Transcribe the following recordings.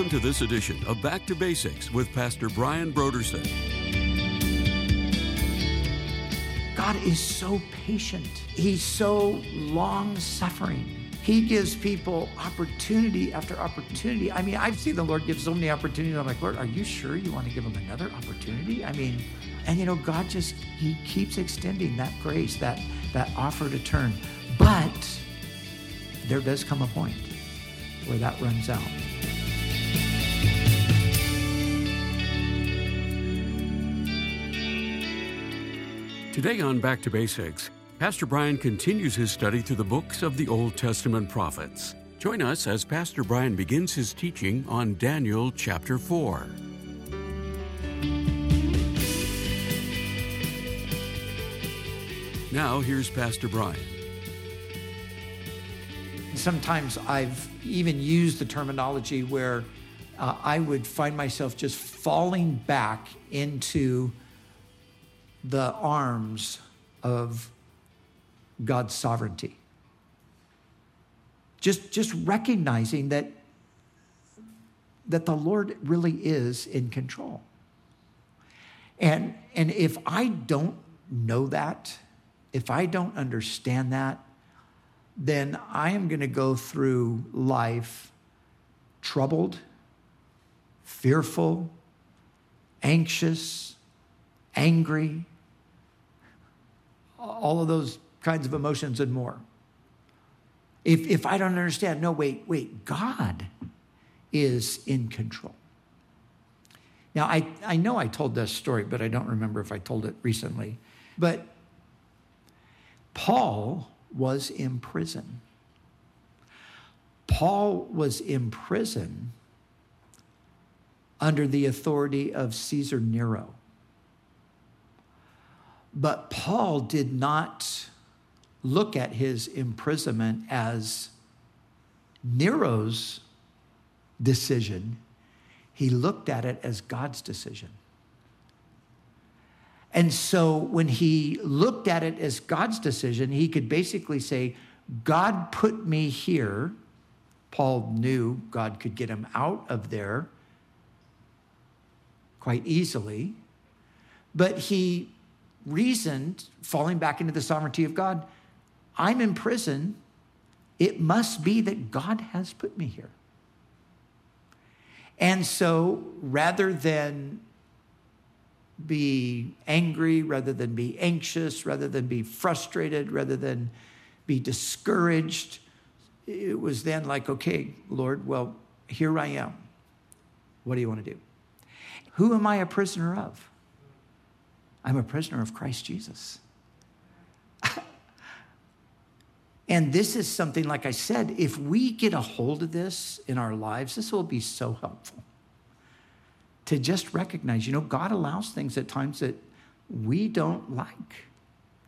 Welcome to this edition of Back to Basics with Pastor Brian Brodersen. God is so patient, He's so long suffering. He gives people opportunity after opportunity. I mean, I've seen the Lord give so many opportunities. I'm like, Lord, are you sure you want to give him another opportunity? I mean, and you know, God just He keeps extending that grace, that that offer to turn. But there does come a point where that runs out. Today on Back to Basics, Pastor Brian continues his study through the books of the Old Testament prophets. Join us as Pastor Brian begins his teaching on Daniel chapter 4. Now, here's Pastor Brian. Sometimes I've even used the terminology where uh, I would find myself just falling back into the arms of God's sovereignty. Just, just recognizing that, that the Lord really is in control. And, and if I don't know that, if I don't understand that, then I am going to go through life troubled, fearful, anxious, angry, all of those kinds of emotions and more. If, if I don't understand, no, wait, wait, God is in control. Now, I, I know I told this story, but I don't remember if I told it recently. But Paul was in prison. Paul was in prison under the authority of Caesar Nero. But Paul did not look at his imprisonment as Nero's decision, he looked at it as God's decision. And so when he looked at it as God's decision, he could basically say, God put me here. Paul knew God could get him out of there quite easily. But he reasoned, falling back into the sovereignty of God, I'm in prison. It must be that God has put me here. And so rather than be angry, rather than be anxious, rather than be frustrated, rather than be discouraged, it was then like, okay, Lord, well, here I am. What do you want to do? Who am I a prisoner of? I'm a prisoner of Christ Jesus. and this is something, like I said, if we get a hold of this in our lives, this will be so helpful to just recognize, you know, God allows things at times that we don't like,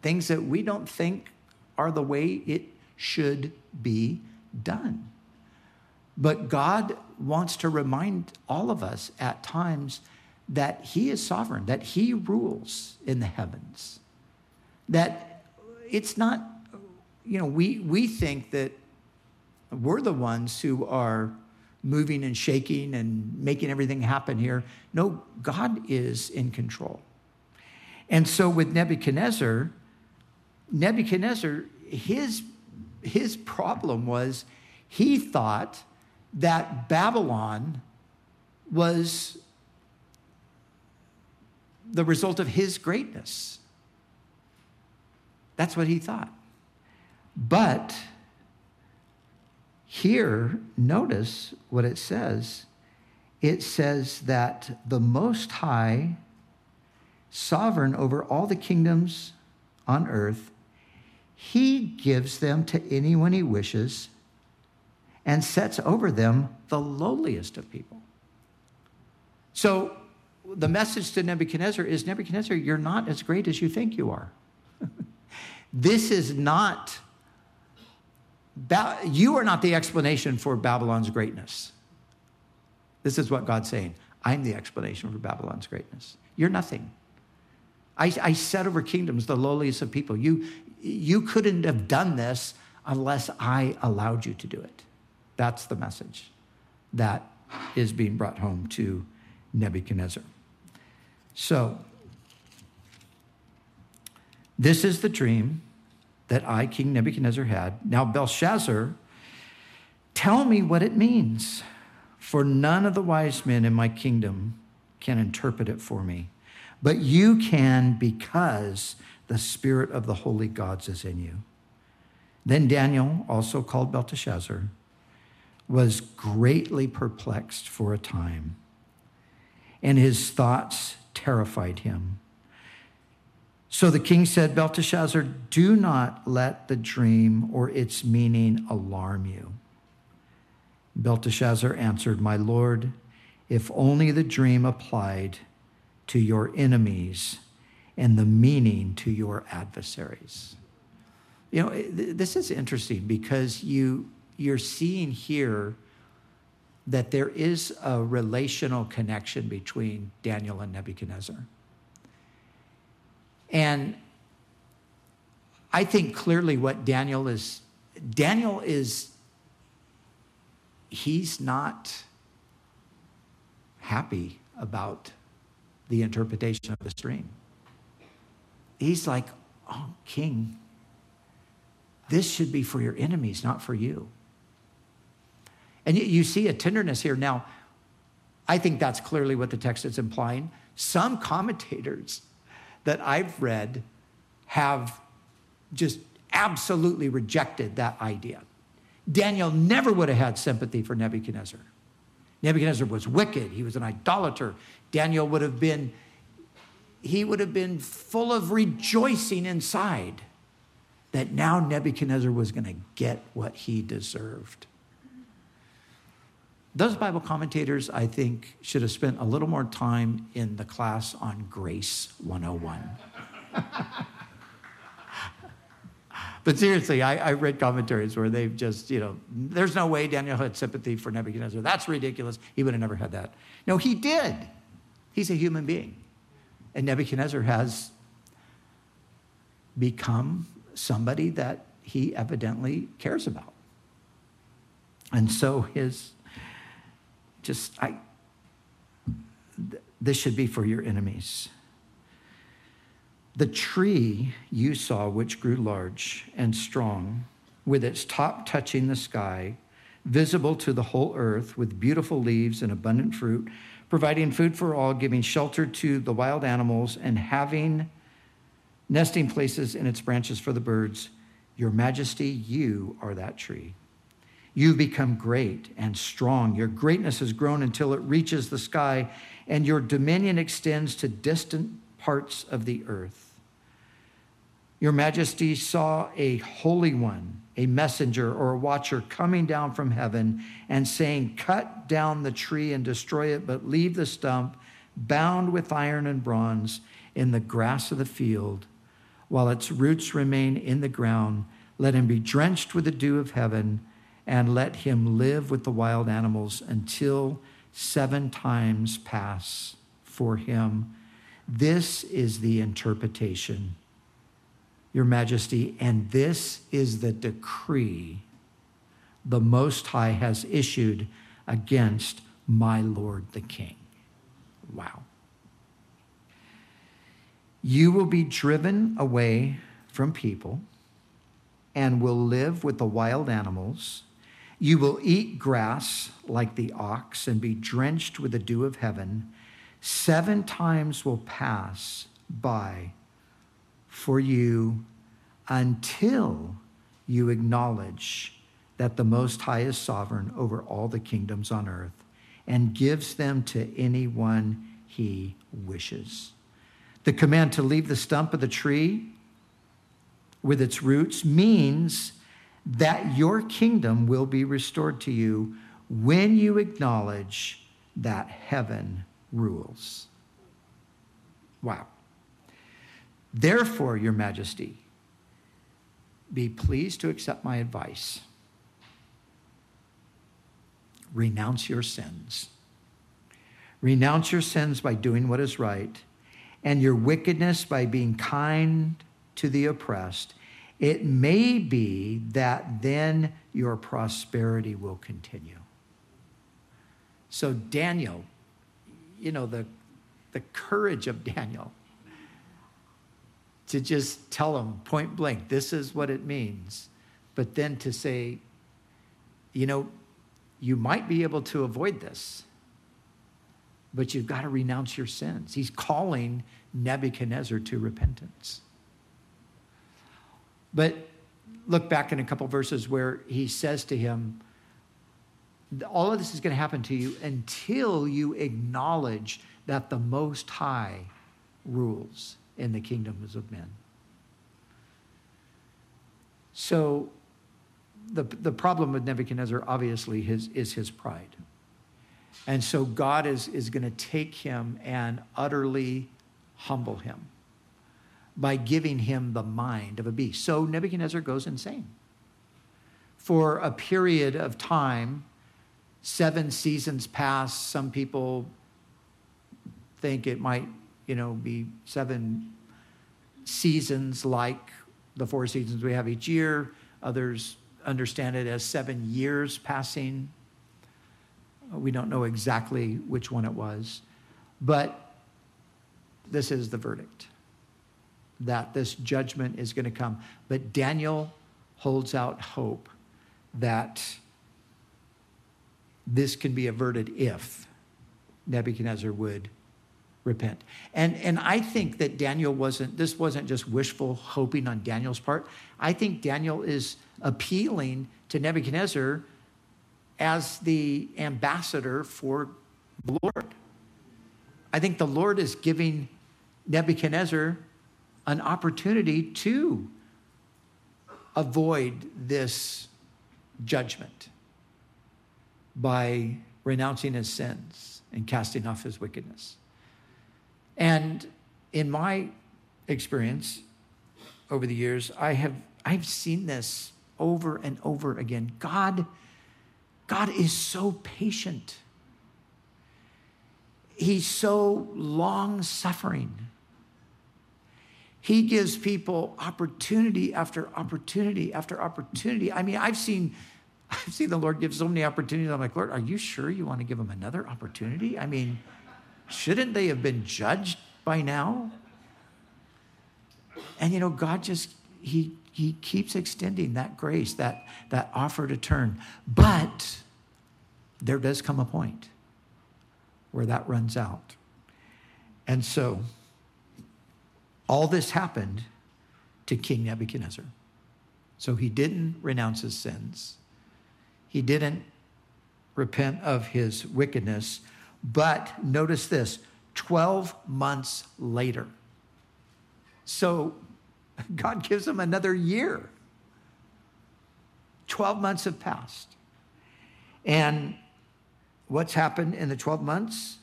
things that we don't think are the way it should be done. But God wants to remind all of us at times that He is sovereign, that He rules in the heavens, that it's not, you know, we, we think that we're the ones who are moving and shaking and making everything happen here. No, God is in control. And so with Nebuchadnezzar, Nebuchadnezzar, his, his problem was he thought that Babylon was the result of his greatness. That's what he thought. But here, notice what it says. It says that the Most High, sovereign over all the kingdoms on earth, he gives them to anyone he wishes and sets over them the lowliest of people. So the message to Nebuchadnezzar is Nebuchadnezzar, you're not as great as you think you are. this is not, you are not the explanation for Babylon's greatness. This is what God's saying. I'm the explanation for Babylon's greatness. You're nothing. I, I set over kingdoms the lowliest of people. You, you couldn't have done this unless I allowed you to do it. That's the message that is being brought home to Nebuchadnezzar. So, this is the dream that I, King Nebuchadnezzar, had. Now, Belshazzar, tell me what it means, for none of the wise men in my kingdom can interpret it for me. But you can because the spirit of the holy gods is in you. Then Daniel, also called Belteshazzar, was greatly perplexed for a time, and his thoughts terrified him. So the king said, Belteshazzar, do not let the dream or its meaning alarm you. Belteshazzar answered, My lord, if only the dream applied to your enemies and the meaning to your adversaries. You know, this is interesting because you, you're seeing here that there is a relational connection between Daniel and Nebuchadnezzar. And I think clearly what Daniel is, Daniel is, he's not happy about the interpretation of this dream. He's like, oh, king, this should be for your enemies, not for you. And you see a tenderness here. Now, I think that's clearly what the text is implying. Some commentators that I've read have just absolutely rejected that idea. Daniel never would have had sympathy for Nebuchadnezzar. Nebuchadnezzar was wicked, he was an idolater. Daniel would have been he would have been full of rejoicing inside that now Nebuchadnezzar was going to get what he deserved. Those Bible commentators, I think, should have spent a little more time in the class on Grace 101. but seriously, I, I, read commentaries where they've just, you know, there's no way Daniel had sympathy for Nebuchadnezzar. That's ridiculous. He would have never had that. No, he did. He's a human being. And Nebuchadnezzar has become somebody that he evidently cares about. And so his just, I, this should be for your enemies. The tree you saw, which grew large and strong, with its top touching the sky, visible to the whole earth, with beautiful leaves and abundant fruit, providing food for all, giving shelter to the wild animals, and having nesting places in its branches for the birds. Your majesty, you are that tree. You've become great and strong. Your greatness has grown until it reaches the sky, and your dominion extends to distant parts of the earth. Your majesty saw a holy one, a messenger or a watcher coming down from heaven and saying, Cut down the tree and destroy it, but leave the stump bound with iron and bronze in the grass of the field, while its roots remain in the ground. Let him be drenched with the dew of heaven and let him live with the wild animals until seven times pass for him. This is the interpretation, Your Majesty, and this is the decree the Most High has issued against my Lord the King. Wow. You will be driven away from people and will live with the wild animals you will eat grass like the ox and be drenched with the dew of heaven. Seven times will pass by for you until you acknowledge that the Most High is sovereign over all the kingdoms on earth and gives them to anyone he wishes. The command to leave the stump of the tree with its roots means that your kingdom will be restored to you when you acknowledge that heaven rules. Wow. Therefore, Your Majesty, be pleased to accept my advice. Renounce your sins. Renounce your sins by doing what is right, and your wickedness by being kind to the oppressed it may be that then your prosperity will continue. So, Daniel, you know, the, the courage of Daniel to just tell him point blank, this is what it means. But then to say, you know, you might be able to avoid this, but you've got to renounce your sins. He's calling Nebuchadnezzar to repentance. But look back in a couple verses where he says to him, All of this is going to happen to you until you acknowledge that the Most High rules in the kingdoms of men. So, the, the problem with Nebuchadnezzar, obviously, his, is his pride. And so, God is, is going to take him and utterly humble him by giving him the mind of a beast. So, Nebuchadnezzar goes insane. For a period of time, seven seasons pass. Some people think it might, you know, be seven seasons like the four seasons we have each year. Others understand it as seven years passing. We don't know exactly which one it was, but this is the verdict that this judgment is going to come. But Daniel holds out hope that this can be averted if Nebuchadnezzar would repent. And, and I think that Daniel wasn't, this wasn't just wishful hoping on Daniel's part. I think Daniel is appealing to Nebuchadnezzar as the ambassador for the Lord. I think the Lord is giving Nebuchadnezzar an opportunity to avoid this judgment by renouncing his sins and casting off his wickedness. And in my experience over the years, I have I've seen this over and over again. God God is so patient. He's so long suffering. He gives people opportunity after opportunity after opportunity. I mean, I've seen I've seen the Lord give so many opportunities. I'm like, Lord, are you sure you want to give them another opportunity? I mean, Shouldn't they have been judged by now? And you know, God just, He, he keeps extending that grace, that, that offer to turn. But there does come a point where that runs out. And so, all this happened to King Nebuchadnezzar. So he didn't renounce his sins. He didn't repent of his wickedness. But notice this 12 months later. So God gives him another year. 12 months have passed. And what's happened in the 12 months?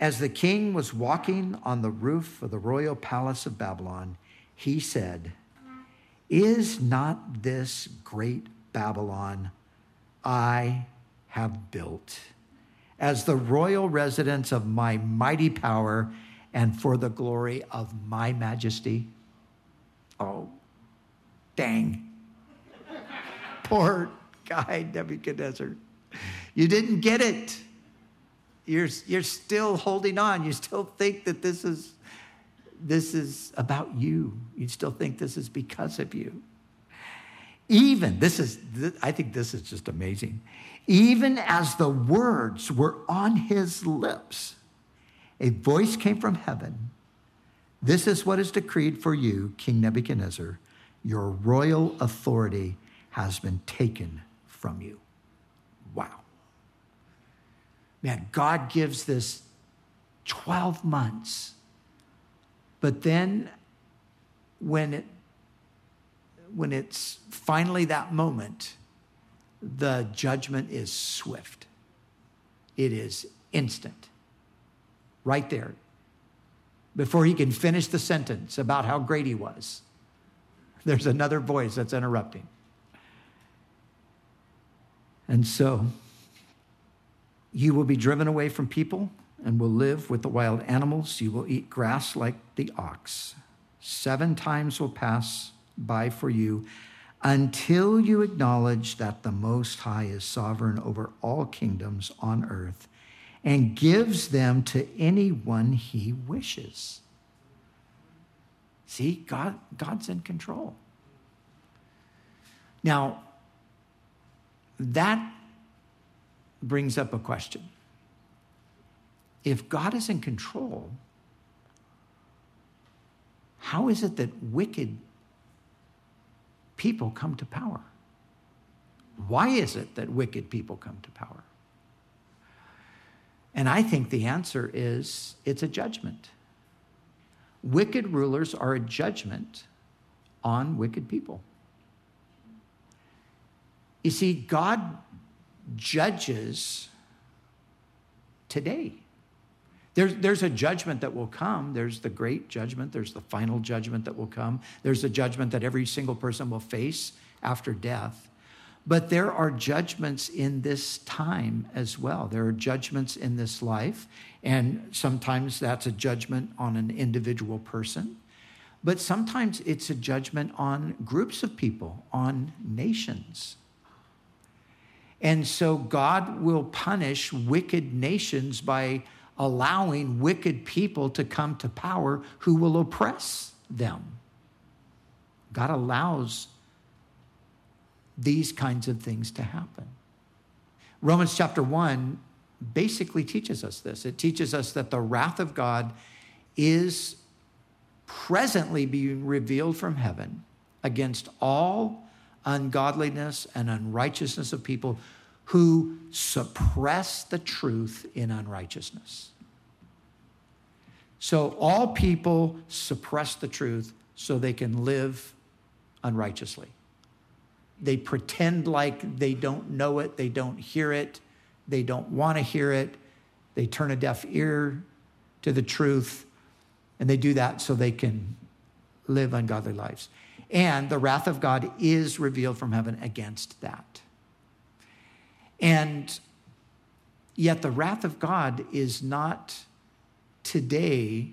As the king was walking on the roof of the royal palace of Babylon, he said, Is not this great Babylon I have built? as the royal residence of my mighty power and for the glory of my majesty. Oh, dang. Poor guy, Nebuchadnezzar. You didn't get it. You're, you're still holding on. You still think that this is, this is about you. You still think this is because of you. Even, this is, I think this is just amazing even as the words were on his lips, a voice came from heaven. This is what is decreed for you, King Nebuchadnezzar. Your royal authority has been taken from you. Wow. Man, God gives this 12 months. But then when it when it's finally that moment, the judgment is swift, it is instant. Right there. Before he can finish the sentence about how great he was, there's another voice that's interrupting. And so, you will be driven away from people and will live with the wild animals. You will eat grass like the ox. Seven times will pass by for you until you acknowledge that the Most High is sovereign over all kingdoms on earth and gives them to anyone he wishes. See, God, God's in control. Now, that brings up a question. If God is in control, how is it that wicked people come to power? Why is it that wicked people come to power? And I think the answer is it's a judgment. Wicked rulers are a judgment on wicked people. You see, God judges today. There's, there's a judgment that will come. There's the great judgment. There's the final judgment that will come. There's a judgment that every single person will face after death. But there are judgments in this time as well. There are judgments in this life, and sometimes that's a judgment on an individual person. But sometimes it's a judgment on groups of people, on nations. And so God will punish wicked nations by allowing wicked people to come to power who will oppress them. God allows these kinds of things to happen. Romans chapter 1 basically teaches us this. It teaches us that the wrath of God is presently being revealed from heaven against all ungodliness and unrighteousness of people who suppress the truth in unrighteousness. So all people suppress the truth so they can live unrighteously. They pretend like they don't know it, they don't hear it, they don't want to hear it. They turn a deaf ear to the truth, and they do that so they can live ungodly lives. And the wrath of God is revealed from heaven against that. And yet, the wrath of God is not today,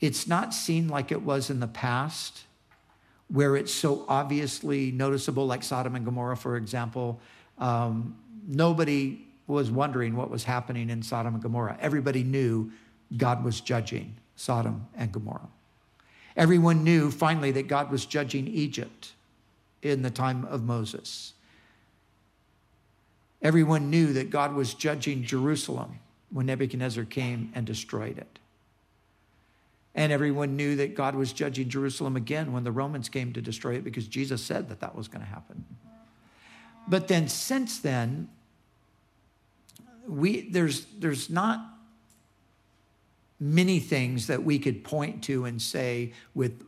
it's not seen like it was in the past where it's so obviously noticeable, like Sodom and Gomorrah, for example. Um, nobody was wondering what was happening in Sodom and Gomorrah. Everybody knew God was judging Sodom and Gomorrah. Everyone knew finally that God was judging Egypt in the time of Moses. Everyone knew that God was judging Jerusalem when Nebuchadnezzar came and destroyed it. And everyone knew that God was judging Jerusalem again when the Romans came to destroy it because Jesus said that that was going to happen. But then since then, we, there's, there's not many things that we could point to and say with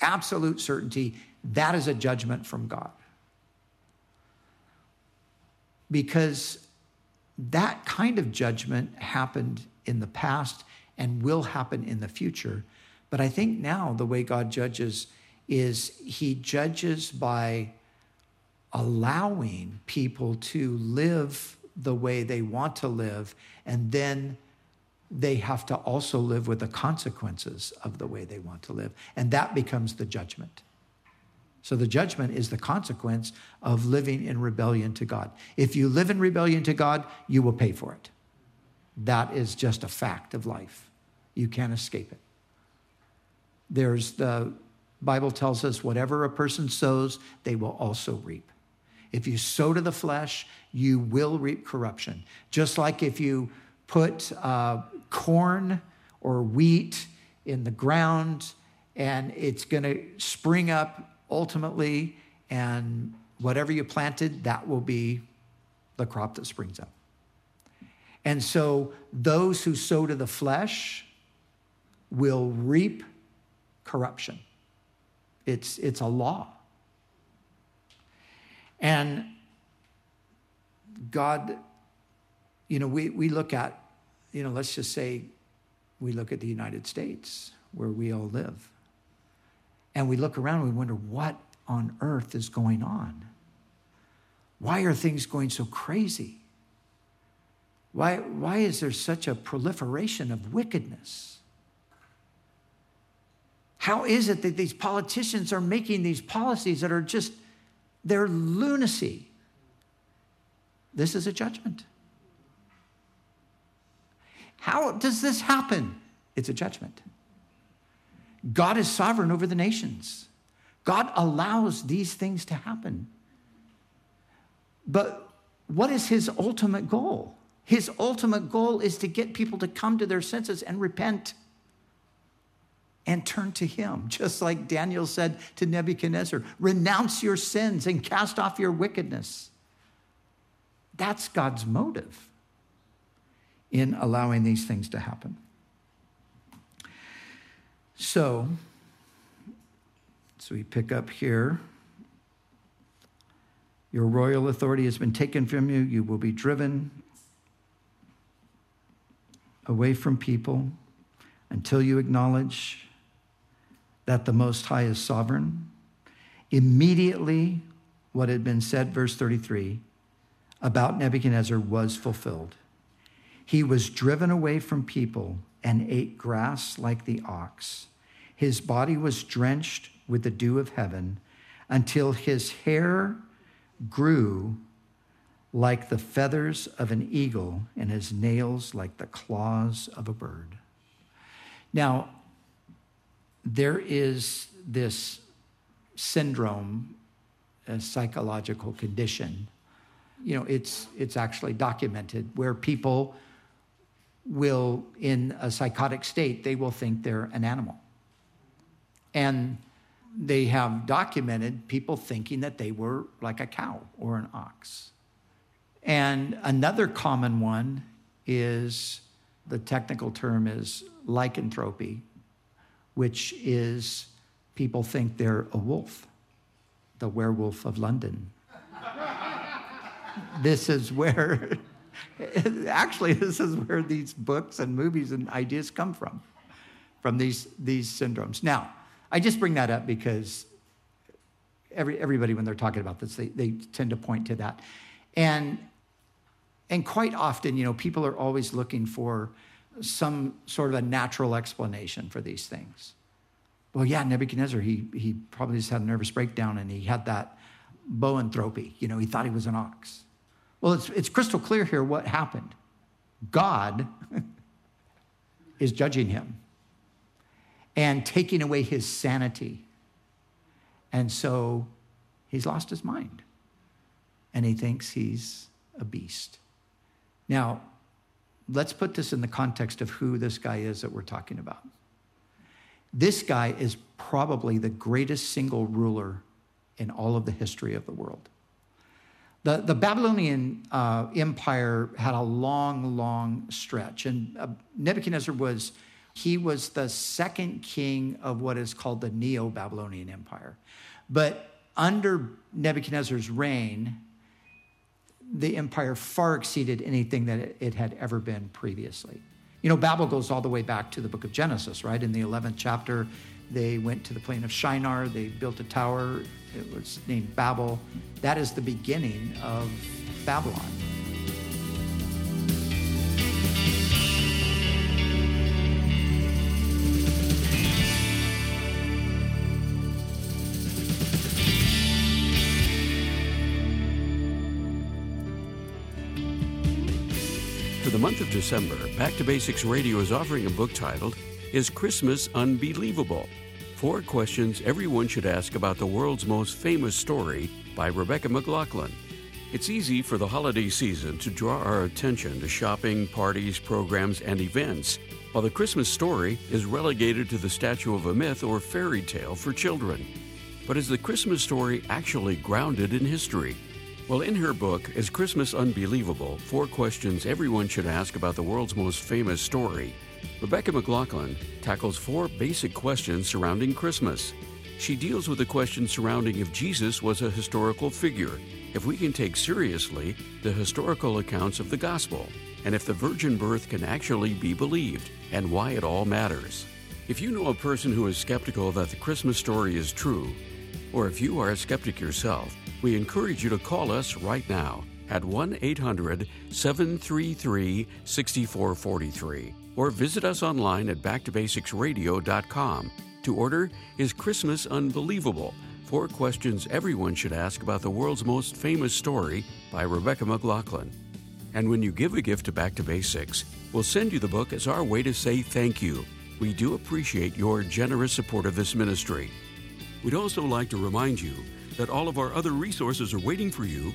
absolute certainty that is a judgment from God. Because that kind of judgment happened in the past and will happen in the future. But I think now the way God judges is he judges by allowing people to live the way they want to live, and then they have to also live with the consequences of the way they want to live. And that becomes the judgment. So the judgment is the consequence of living in rebellion to God. If you live in rebellion to God, you will pay for it. That is just a fact of life. You can't escape it. There's the Bible tells us whatever a person sows, they will also reap. If you sow to the flesh, you will reap corruption. Just like if you put uh, corn or wheat in the ground and it's going to spring up ultimately, and whatever you planted, that will be the crop that springs up. And so those who sow to the flesh will reap corruption. It's, it's a law. And God, you know, we, we look at, you know, let's just say we look at the United States where we all live. And we look around and we wonder what on earth is going on? Why are things going so crazy? Why, why is there such a proliferation of wickedness? How is it that these politicians are making these policies that are just, they're lunacy? This is a judgment. How does this happen? It's a judgment. God is sovereign over the nations. God allows these things to happen. But what is his ultimate goal? His ultimate goal is to get people to come to their senses and repent and turn to him, just like Daniel said to Nebuchadnezzar renounce your sins and cast off your wickedness. That's God's motive in allowing these things to happen. So, so we pick up here. Your royal authority has been taken from you. You will be driven away from people until you acknowledge that the Most High is sovereign. Immediately, what had been said, verse 33, about Nebuchadnezzar was fulfilled. He was driven away from people and ate grass like the ox. His body was drenched with the dew of heaven until his hair grew like the feathers of an eagle and his nails like the claws of a bird. Now, there is this syndrome, a psychological condition. You know, it's, it's actually documented where people will, in a psychotic state, they will think they're an animal. And they have documented people thinking that they were like a cow or an ox. And another common one is the technical term is lycanthropy, which is people think they're a wolf, the werewolf of London. this is where, actually, this is where these books and movies and ideas come from, from these, these syndromes. Now, I just bring that up because every, everybody, when they're talking about this, they, they tend to point to that. And, and quite often, you know, people are always looking for some sort of a natural explanation for these things. Well, yeah, Nebuchadnezzar, he, he probably just had a nervous breakdown and he had that boanthropy. You know, he thought he was an ox. Well, it's, it's crystal clear here what happened. God is judging him and taking away his sanity. And so he's lost his mind and he thinks he's a beast. Now, let's put this in the context of who this guy is that we're talking about. This guy is probably the greatest single ruler in all of the history of the world. The, the Babylonian uh, Empire had a long, long stretch, and uh, Nebuchadnezzar was he was the second king of what is called the Neo Babylonian Empire. But under Nebuchadnezzar's reign, the empire far exceeded anything that it had ever been previously. You know, Babel goes all the way back to the book of Genesis, right? In the 11th chapter, they went to the plain of Shinar, they built a tower, it was named Babel. That is the beginning of Babylon. For the month of December, Back to Basics Radio is offering a book titled Is Christmas Unbelievable? Four questions everyone should ask about the world's most famous story by Rebecca McLaughlin. It's easy for the holiday season to draw our attention to shopping, parties, programs, and events, while the Christmas story is relegated to the statue of a myth or fairy tale for children. But is the Christmas story actually grounded in history? Well, in her book, Is Christmas Unbelievable? Four Questions Everyone Should Ask About the World's Most Famous Story, Rebecca McLaughlin tackles four basic questions surrounding Christmas. She deals with the question surrounding if Jesus was a historical figure, if we can take seriously the historical accounts of the gospel, and if the virgin birth can actually be believed, and why it all matters. If you know a person who is skeptical that the Christmas story is true, or if you are a skeptic yourself, we encourage you to call us right now at 1 800 733 6443 or visit us online at backtobasicsradio.com to order Is Christmas Unbelievable? Four questions everyone should ask about the world's most famous story by Rebecca McLaughlin. And when you give a gift to Back to Basics, we'll send you the book as our way to say thank you. We do appreciate your generous support of this ministry. We'd also like to remind you that all of our other resources are waiting for you